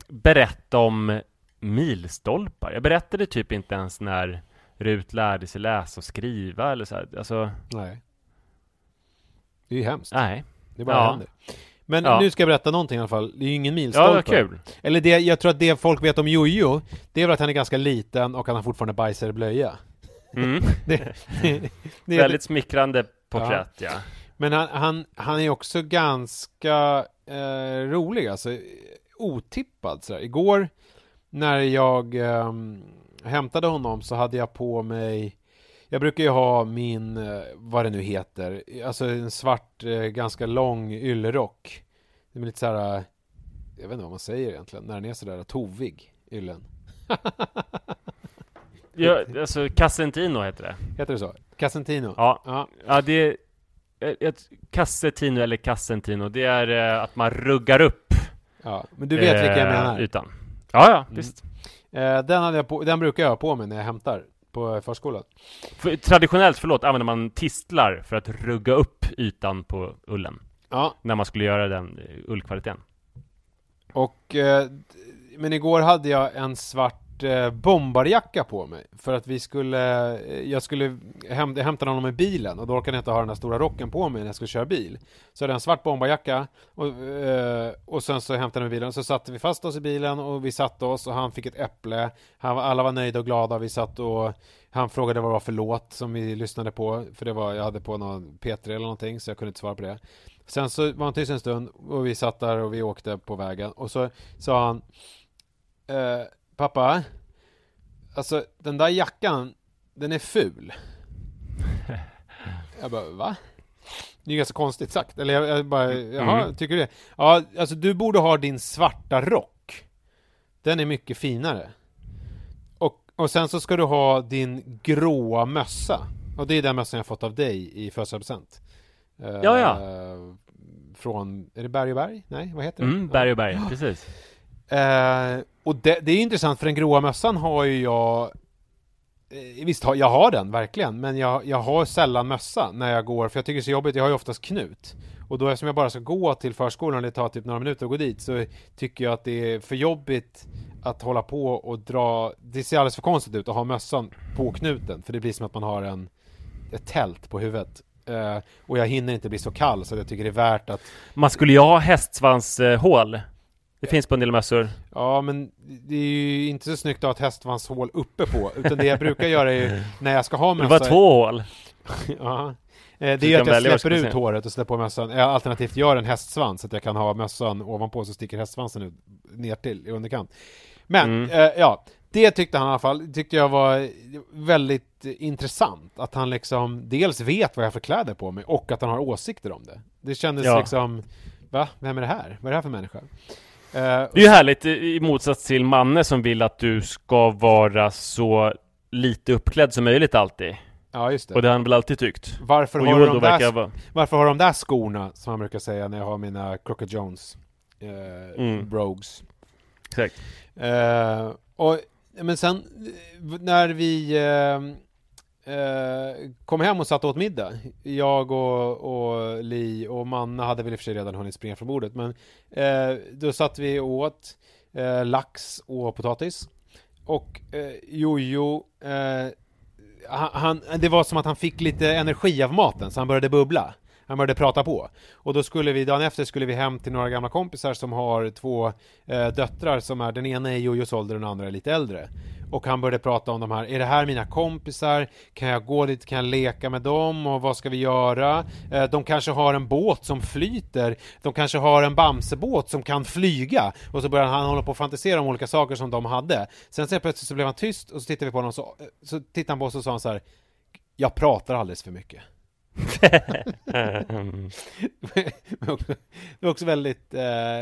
berätta om milstolpar. Jag berättade typ inte ens när Rut lärde sig läsa och skriva eller så här. Alltså, Nej. Det är ju hemskt. nej. Det bara Ja. händer. Men Ja. nu ska jag berätta någonting i alla fall. Det är ju ingen milstolpe. Ja, kul. Eller det, jag tror att det folk vet om Jojo, det är väl att han är ganska liten och att han fortfarande bajsar i blöja. Mm. Det, det, det, Väldigt smickrande porträtt, ja. Men han, han, han är också ganska eh, rolig, alltså otippad sådär. Igår när jag eh, hämtade honom så hade jag på mig jag brukar ju ha min, eh, vad det nu heter, alltså en svart, eh, ganska lång yllerock. Det är lite så här, eh, jag vet inte vad man säger egentligen, när den är sådär tovig, yllen. ja alltså, Cassentino heter det. Heter det så? Casentino? Ja, Ja, ja det är... Cassetino eller Cassentino, det är eh, att man ruggar upp ja. men du vet vilka jag eh, menar? Ytan. Ja, ja, Mm. visst. Eh, den, hade jag på, den brukar jag ha på mig när jag hämtar på förskolan. För, traditionellt, förlåt, använder man tistlar för att rugga upp ytan på ullen. Ja, När man skulle göra den eh, ullkvaliteten. och eh, men igår hade jag en svart eh, bombarjacka på mig för att vi skulle, eh, jag skulle häm, jag hämtade honom i bilen och då orkade jag inte ha den där stora rocken på mig när jag skulle köra bil. Så jag hade en svart bombarjacka och, eh, och sen så hämtade jag i bilen och så satte vi fast oss i bilen och vi satte oss och han fick ett äpple. Han, var- alla var nöjda och glada. Vi satt och han frågade vad det var för låt som vi lyssnade på för det var, jag hade på någon P3 eller någonting så jag kunde inte svara på det. Sen så var han tyst en stund och vi satt där och vi åkte på vägen och så sa han eh, Pappa Alltså den där jackan Den är ful Jag bara va? Det är ganska konstigt sagt Eller jag, jag bara Jaha, Mm. tycker du det? Ja, alltså du borde ha din svarta rock Den är mycket finare och, och sen så ska du ha din gråa mössa Och det är den mössan jag fått av dig i födelsedagspresent Eh, Ja, ja. Från, är det Berg och Berg? Nej, vad heter det? Mm, berg och berg, precis. Eh, och det, det är intressant för den gråa mössan har ju jag eh, Visst, har- jag har den verkligen Men jag, jag har sällan mössa när jag går För jag tycker det är så jobbigt, jag har ju oftast knut Och då eftersom jag bara ska gå till förskolan Det tar typ några minuter att gå dit Så tycker jag att det är för jobbigt Att hålla på och dra Det ser alldeles för konstigt ut att ha mössan på knuten För det blir som att man har en Ett tält på huvudet Uh, Och jag hinner inte bli så kall så jag tycker det är värt att Man skulle ju ha hästsvanshål. Det finns på en del mössor. Ja, men det är ju inte så snyggt att ha ett hästvanshål uppe på, utan det jag brukar göra är ju när jag ska ha Det mössa... var två hål. Ja. Eh, Det är ju att jag släpper ut håret och sätter på mössan, alternativt gör en hästsvans så att jag kan ha mössan ovanpå så sticker hästsvansen ut ner till i underkant. Men, Mm. eh, ja, det tyckte han i alla fall, tyckte jag var väldigt intressant. Att han liksom dels vet vad jag har för kläder på mig och att han har åsikter om det. Det kändes Ja. liksom, va? Vem är det här? Vad är det här för människa? Eh, Det är ju härligt i motsats till Manne som vill att du ska vara så lite uppklädd som möjligt alltid. Ja, just det. Och det har han väl alltid tyckt. Varför har, de där, vara... varför har de där skorna, som man brukar säga när jag har mina Crooked Jones eh, Mm. Brogues? Exakt. Eh, och, men sen när vi eh, eh, kom hem och satt och åt middag, jag och, och Li och Manna hade väl i och för sig redan hunnit springa från bordet, men eh, då satt vi och åt eh, lax och potatis. Och eh, Jojo, eh, han, han, det var som att han fick lite energi av maten, så han började bubbla. Han började prata på. Och då skulle vi, dagen efter skulle vi hem till några gamla kompisar som har två eh, döttrar som är, den ena är Jojos ålder och den andra är lite äldre. Och han började prata om de här, är det här mina kompisar? Kan jag gå dit, kan jag leka med dem? Och vad ska vi göra? Eh, de kanske har en båt som flyter. De kanske har en Bamsebåt som kan flyga. Och så började han hålla på och fantisera om olika saker som de hade. Sen så plötsligt så blev han tyst och så tittade vi på honom så, så tittade han på oss och sa han så här, jag pratar alldeles för mycket. Det var också väldigt eh,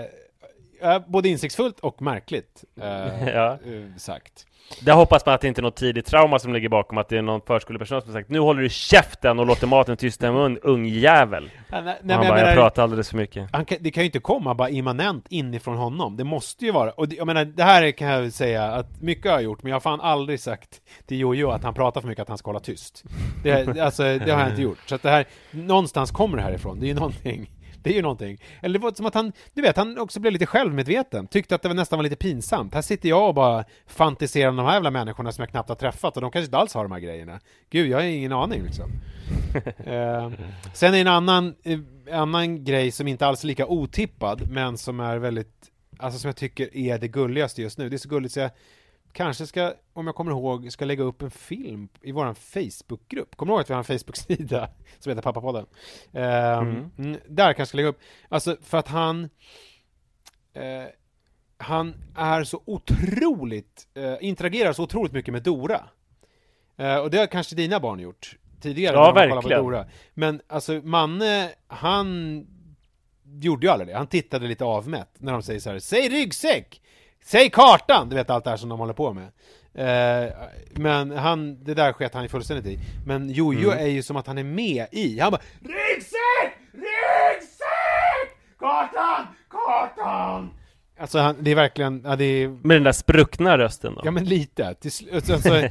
eh, både insiktsfullt och märkligt eh, Ja. eh, sagt. Där hoppas man att det inte är något tidigt trauma som ligger bakom, att det är någon förskolepersonal som har sagt Nu håller du käften och låter maten tystna i mun, ungjävel! Ja, nej, nej, han bara, jag jag menar, pratar alldeles för mycket. kan, det kan ju inte komma bara immanent inifrån honom. Det måste ju vara, och det, jag menar, det här kan jag säga att mycket har jag gjort, men jag har fan aldrig sagt till Jojo att han pratar för mycket, att han ska hålla tyst. Det, alltså, det har jag inte gjort. Så att det här, någonstans kommer det här ifrån. Det är ju någonting. Det är ju någonting. Eller det var som att han, du vet, han också blev lite självmedveten. Tyckte att det var nästan var lite pinsamt. Här sitter jag och bara fantiserar om de här jävla människorna som jag knappt har träffat och de kanske inte alls har de här grejerna. Gud, jag har ingen aning liksom. eh, sen är en annan, eh, annan grej som inte alls är lika otippad, men som är väldigt, alltså som jag tycker är det gulligaste just nu. Det är så gulligt så jag kanske ska, om jag kommer ihåg, ska lägga upp en film i våran Facebookgrupp. Kommer du ihåg att vi har en Facebook-sida som heter Pappapodden? Ehm, mm, där kanske ska lägga upp, alltså för att han eh, han är så otroligt, eh, interagerar så otroligt mycket med Dora. Eh, och det har kanske dina barn gjort tidigare, Ja, verkligen. På Dora. Men alltså, Manne, han gjorde ju aldrig det. Han tittade lite avmätt när de säger så här: Säg ryggsäck! Säg kartan! Du vet allt det här som de håller på med. Eh, men han, det där sket han ju fullständigt i. Men Jojo är ju som att han är med i. Han bara Ryggsäck! Ryggsäck! Kartan! Kartan! Alltså han, det är verkligen, ja det är Med den där spruckna rösten då? Ja men lite. Till sl- och, sen så,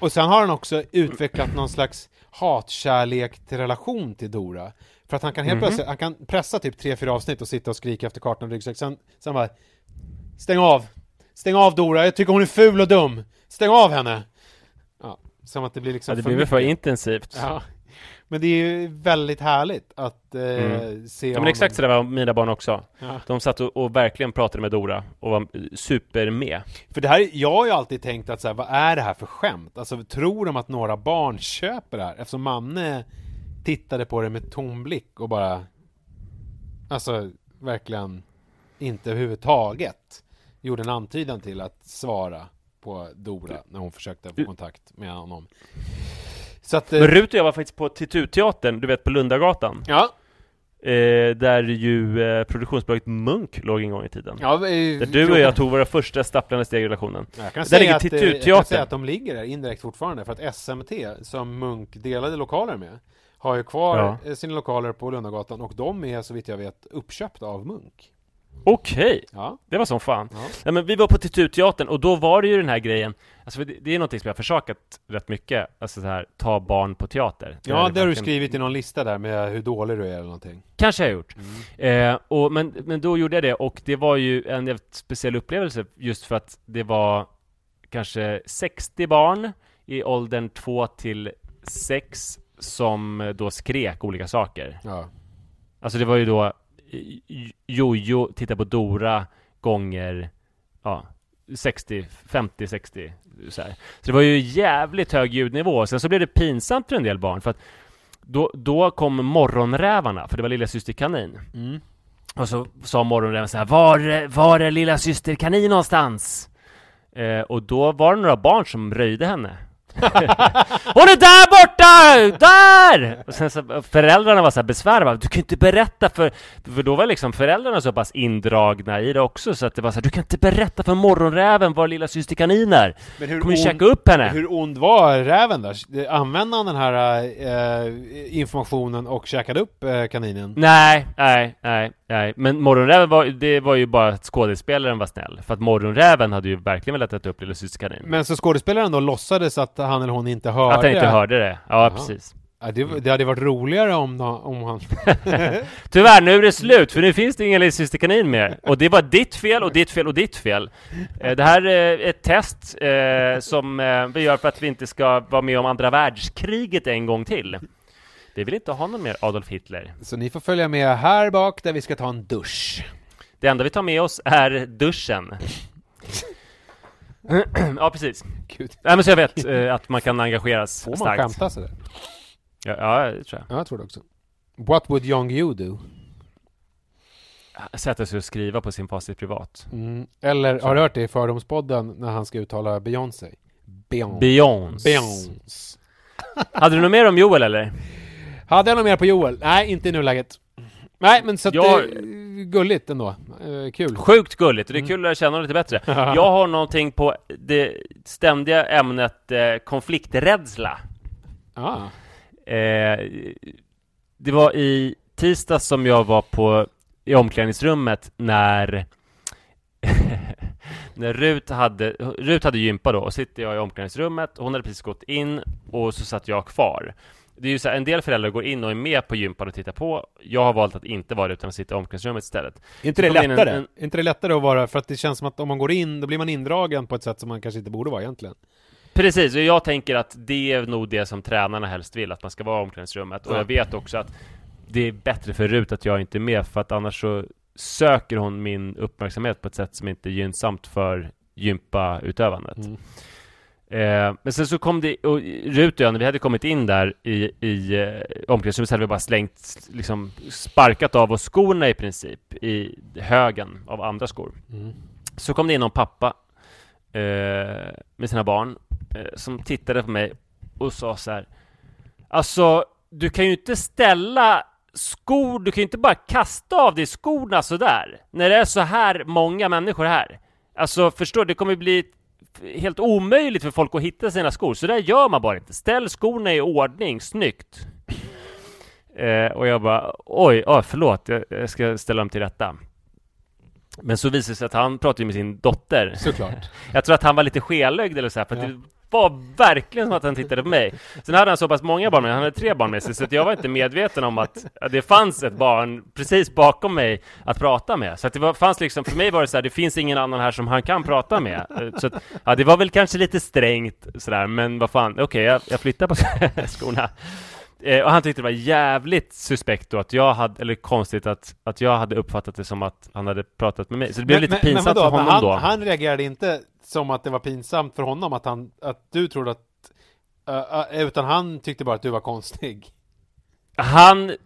och sen har han också utvecklat någon slags hatkärlek till relation till Dora. För att han kan helt plötsligt, han kan pressa typ tre fyra avsnitt och sitta och skrika efter kartan och ryggsäck. Sen, sen bara Stäng av! Stäng av Dora, jag tycker hon är ful och dum! Stäng av henne! Ja, som att det blir liksom Ja, det blir väl för mycket. intensivt. Ja. Men det är ju väldigt härligt att eh, Mm. se Ja, men exakt så där var mina barn också. Ja. De satt och, och verkligen pratade med Dora och var super med. För det här, jag har ju alltid tänkt att så här, vad är det här för skämt? Alltså tror de att några barn köper det här? Eftersom Manne tittade på det med tom blick och bara Alltså verkligen inte överhuvudtaget gjorde en antydan till att svara på Dora när hon försökte få kontakt med honom. Så att... eh, Men Rut och jag var faktiskt på Titutteatern, du vet på Lundagatan. Ja, Eh, där ju eh, produktionsbolaget Munk låg en gång i tiden. ja, eh, Där du och jag tog våra första stapplande steg i relationen. Jag kan, Där ligger att, eh, jag kan säga att de ligger där indirekt fortfarande för att SMT, som Munk delade lokaler med, har ju kvar Ja. eh, sina lokaler på Lundagatan och de är så vitt jag vet uppköpta av Munk. Okej, Ja, det var som fan. Ja. Nej, men vi var på Titutteatern och då var det ju den här grejen, alltså det, det är någonting som jag har försakat rätt mycket, alltså så här, ta barn på teater. ja det har du skrivit i någon lista där med hur dålig du är eller någonting. Kanske jag har gjort. Mm. Eh, och, men, men då gjorde jag det och det var ju en jävligt speciell upplevelse just för att det var kanske 60 barn i åldern 2 till 6 som då skrek olika saker. Ja. Alltså det var ju då Jojo, titta på Dora gånger ja, 60, 50, 60 så här. Så det var ju jävligt hög ljudnivå. Sen så blev det pinsamt för en del barn för att då, då kom morgonrävarna, för det var lilla syster kanin. Mm. Och så sa morgonräven så här, var, var är lilla syster kanin någonstans? Eh, och då var det några barn som röjde henne. Hon är där borta! Där! Och sen så föräldrarna var så här besvärade, du kan inte berätta för... För då var liksom föräldrarna så pass indragna i det också så att det var så här, du kan inte berätta för morgonräven var lilla syster kanin är! Men hur Kommer ond- käka upp henne! Hur ond var räven där? Använde han den här eh, informationen och käkade upp eh, kaninen? Nej, nej, nej, nej. Men Morgonräven var, det var ju bara att skådespelaren var snäll. För att Morgonräven hade ju verkligen velat äta upp Lilla Syster Kanin. Men så skådespelaren då låtsades att han eller hon inte hörde? Att han inte hörde det. Ja, Jaha. precis. Ja, det, det hade varit roligare om, om han... Tyvärr, nu är det slut, för nu finns det ingen Lilla Syster Kanin mer. Och det var ditt fel, och ditt fel, och ditt fel. Eh, Det här är ett test eh, som eh, vi gör för att vi inte ska vara med om andra världskriget en gång till. Vi vill inte ha någon mer Adolf Hitler. Så ni får följa med här bak där vi ska ta en dusch. Det enda vi tar med oss är duschen. ja, precis. Gud, Nej men så jag vet eh, att man kan engageras får man starkt. skämta sådär? Ja, ja, det tror jag. Ja, jag tror det också. What would young you do? Sätta sig och skriva på sin facit privat. Mm. Eller, har du hört det i Fördomspodden när han ska uttala Beyoncé? Beyoncé. Beyoncé. Beyoncé. Hade du något mer om Joel eller? Hade jag något mer på Joel? Nej, inte i nuläget. Nej, men så att Jag- det är gulligt ändå. Eh, kul. Sjukt gulligt och det är kul att lära känna honom lite bättre. Jag har någonting på det ständiga ämnet eh, konflikträdsla. Ah. Eh, det var i tisdag som jag var på i omklädningsrummet när när Rut hade, Rut hade gympa då och sitter jag i omklädningsrummet hon hade precis gått in och så satt jag kvar. Det är ju så här, en del föräldrar går in och är med på gympan och tittar på. Jag har valt att inte vara det utan att sitta i omklädningsrummet istället. Är inte det in en- lättare? en- Är inte det lättare att vara, för att det känns som att om man går in, då blir man indragen på ett sätt som man kanske inte borde vara egentligen. Precis, och jag tänker att det är nog det som tränarna helst vill, att man ska vara i omklädningsrummet. Och Ja. jag vet också att det är bättre för Rut att jag inte är med, för att annars så söker hon min uppmärksamhet på ett sätt som inte är gynnsamt för gympautövandet. Mm. Eh, men sen så kom det, och Rut och jag, när vi hade kommit in där i, i eh, omklädningsrummet så hade vi bara slängt, liksom sparkat av oss skorna i princip i högen av andra skor. Mm. Så kom det in någon pappa eh, med sina barn eh, som tittade på mig och sa så här. Alltså, du kan ju inte ställa skor, du kan ju inte bara kasta av dig skorna sådär när det är så här många människor här. Alltså, förstår du? Det kommer bli helt omöjligt för folk att hitta sina skor. Så där gör man bara inte. Ställ skorna i ordning, snyggt. Eh, och jag bara, oj, oh, förlåt, jag, jag ska ställa dem till rätta. Men så visade det sig att han pratade med sin dotter. Såklart. Jag tror att han var lite skelögd eller så här, för Ja. det var verkligen som att han tittade på mig. Sen hade han så pass många barn med, han hade tre barn med sig, så jag var inte medveten om att det fanns ett barn precis bakom mig att prata med. Så att det var, fanns liksom, för mig var det så här, det finns ingen annan här som han kan prata med. Eh, Så att, ja, det var väl kanske lite strängt sådär, men vad fan, okej, jag, jag flyttar på skorna. Eh, och han tyckte det var jävligt suspekt då att jag hade, eller konstigt att, att jag hade uppfattat det som att han hade pratat med mig. Så det blev lite pinsamt vadå? för honom han, då. han reagerade inte som att det var pinsamt för honom att, han, att du trodde att uh, uh, utan han tyckte bara att du var konstig. Han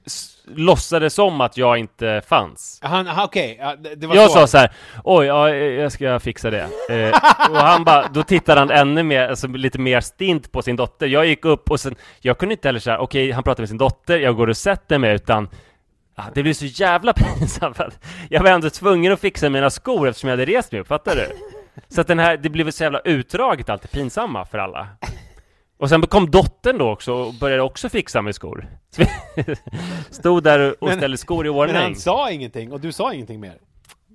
låtsades som att jag inte fanns. Han, okej, ja, det, det var Jag så. sa så här, oj, ja, jag ska fixa det. Eh, och han bara, då tittade han ännu mer, alltså lite mer stint på sin dotter. Jag gick upp och sen, jag kunde inte heller så här, okej, han pratar med sin dotter, jag går och sätter mig, utan ah, det blev så jävla pinsamt jag var ändå tvungen att fixa mina skor eftersom jag hade rest mig upp, fattar du? Så att den här, det blev så jävla utdraget allt det pinsamma för alla. Och sen kom dottern då också och började också fixa med skor. Så vi Stod där och Men- ställde skor i Men ordning. han sa ingenting och du sa ingenting mer.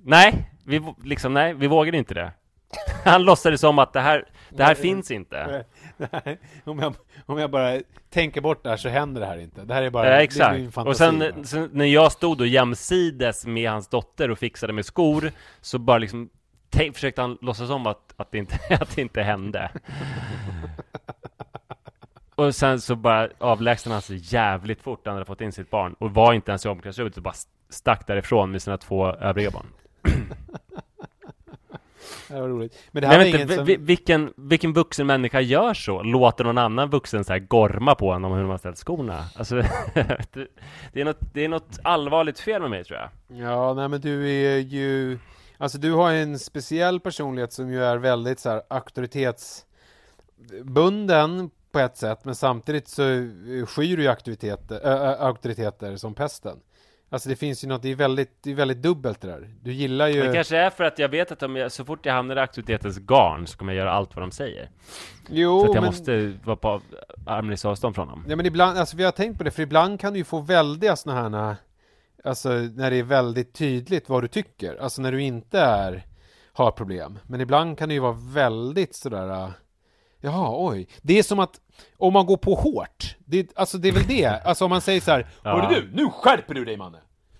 Nej, vi, liksom, nej, vi vågade inte det. Han låtsades som att det här, det här finns inte. Nej, om, jag, om jag bara tänker bort det här så händer det här inte. Det här är bara Ja, det är exakt. min fantasi Och sen, sen när jag stod då jämsides med hans dotter och fixade med skor, så bara liksom tänk, försökte han låtsas om att, att, det inte, att det inte hände. Och sen så bara avlägsnade han sig jävligt fort när han hade fått in sitt barn och var inte ens i omklädningsrummet och bara stack därifrån med sina två övriga barn. Det var roligt. Men det här ingen inte, som... vi- vilken, vilken vuxen människa gör så? Låter någon annan vuxen så här gorma på honom om hur man ställt skorna? Alltså, det, det, är något, det är något allvarligt fel med mig tror jag. Ja, nej men du är ju... Alltså du har en speciell personlighet som ju är väldigt så här auktoritetsbunden på ett sätt, men samtidigt så skyr du ju aktiviteter, äh, auktoriteter som pesten. Alltså det finns ju något, det är väldigt, det är väldigt dubbelt det där. Du gillar ju... Det kanske är för att jag vet att om jag, så fort jag hamnar i aktivitetens garn så kommer jag göra allt vad de säger. Jo, så att jag men... måste vara på armlängds avstånd från dem. Ja men ibland, alltså vi har tänkt på det, för ibland kan du ju få väldiga såna här Alltså när det är väldigt tydligt vad du tycker, alltså när du inte är Har problem, men ibland kan det ju vara väldigt sådär äh, Jaha, oj. Det är som att om man går på hårt, det, alltså det är väl det, alltså om man säger så här, Ja. Du, nu skärper du dig Manne!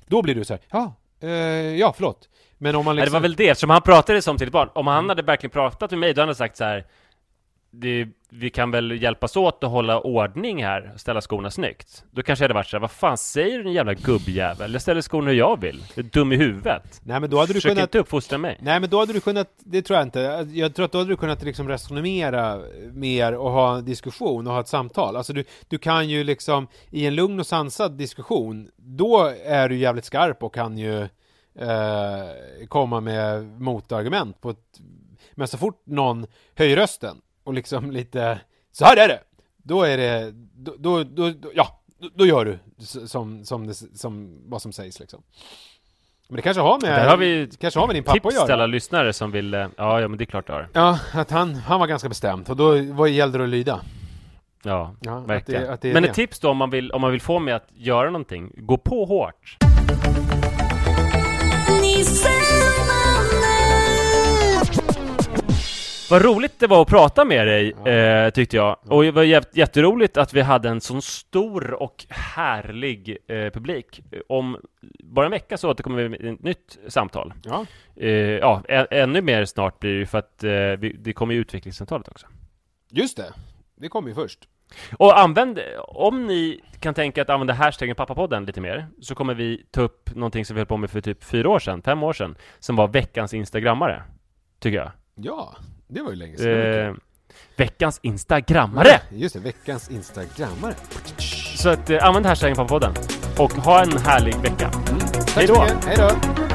Då blir du så här, ja, eh, ja förlåt. Men om man Nej, liksom... det var väl det, eftersom han pratade som till ett barn. Om han hade verkligen pratat med mig, då hade han sagt så här. Det, vi kan väl hjälpas åt att hålla ordning här ställa skorna snyggt. Då kanske jag hade varit så här, vad fan säger du din jävla gubbjävel? Jag ställer skorna hur jag vill. Du är dum i huvudet. Nej men då hade du Försök kunnat inte uppfostra mig. Nej men då hade du kunnat, det tror jag inte, jag tror att då hade du kunnat liksom resonera mer och ha en diskussion och ha ett samtal. Alltså du, du kan ju liksom, i en lugn och sansad diskussion, då är du jävligt skarp och kan ju eh, komma med motargument på ett, men så fort någon höjer rösten och liksom lite, så här är det! Då är det, då, då, då, då ja, då- då gör du som, som, det, som vad som sägs liksom. Men det kanske har med, Där har vi kanske har med din pappa att göra. till alla lyssnare som vill... eh, Ja, ja men det är klart det har. Ja, att han, han var ganska bestämd och då vad gällde det att lyda. Ja, Ja, att verkligen. det- att det men det. ett tips då om man, vill, om man vill få mig att göra någonting, gå på hårt. Vad roligt det var att prata med dig, eh, tyckte jag. Och det var jät- jätteroligt att vi hade en sån stor och härlig eh, publik. Om bara en vecka så återkommer vi med ett nytt samtal. Ja. Eh, ja, ä- ännu mer snart blir det för att eh, vi, det kommer ju utvecklingssamtalet också. Just det, det kom ju först. Och använd, om ni kan tänka att använda hashtaggen pappapodden lite mer, så kommer vi ta upp någonting som vi höll på med för typ fyra år sedan, fem år sedan, som var veckans instagrammare. Tycker jag. Ja, det var ju länge sedan. Eh, veckans instagrammare! Just det, veckans instagrammare. Så att, eh, använd hashtaggen pappapodden. Och ha en härlig vecka. Tack Hej så då! mycket, hej då!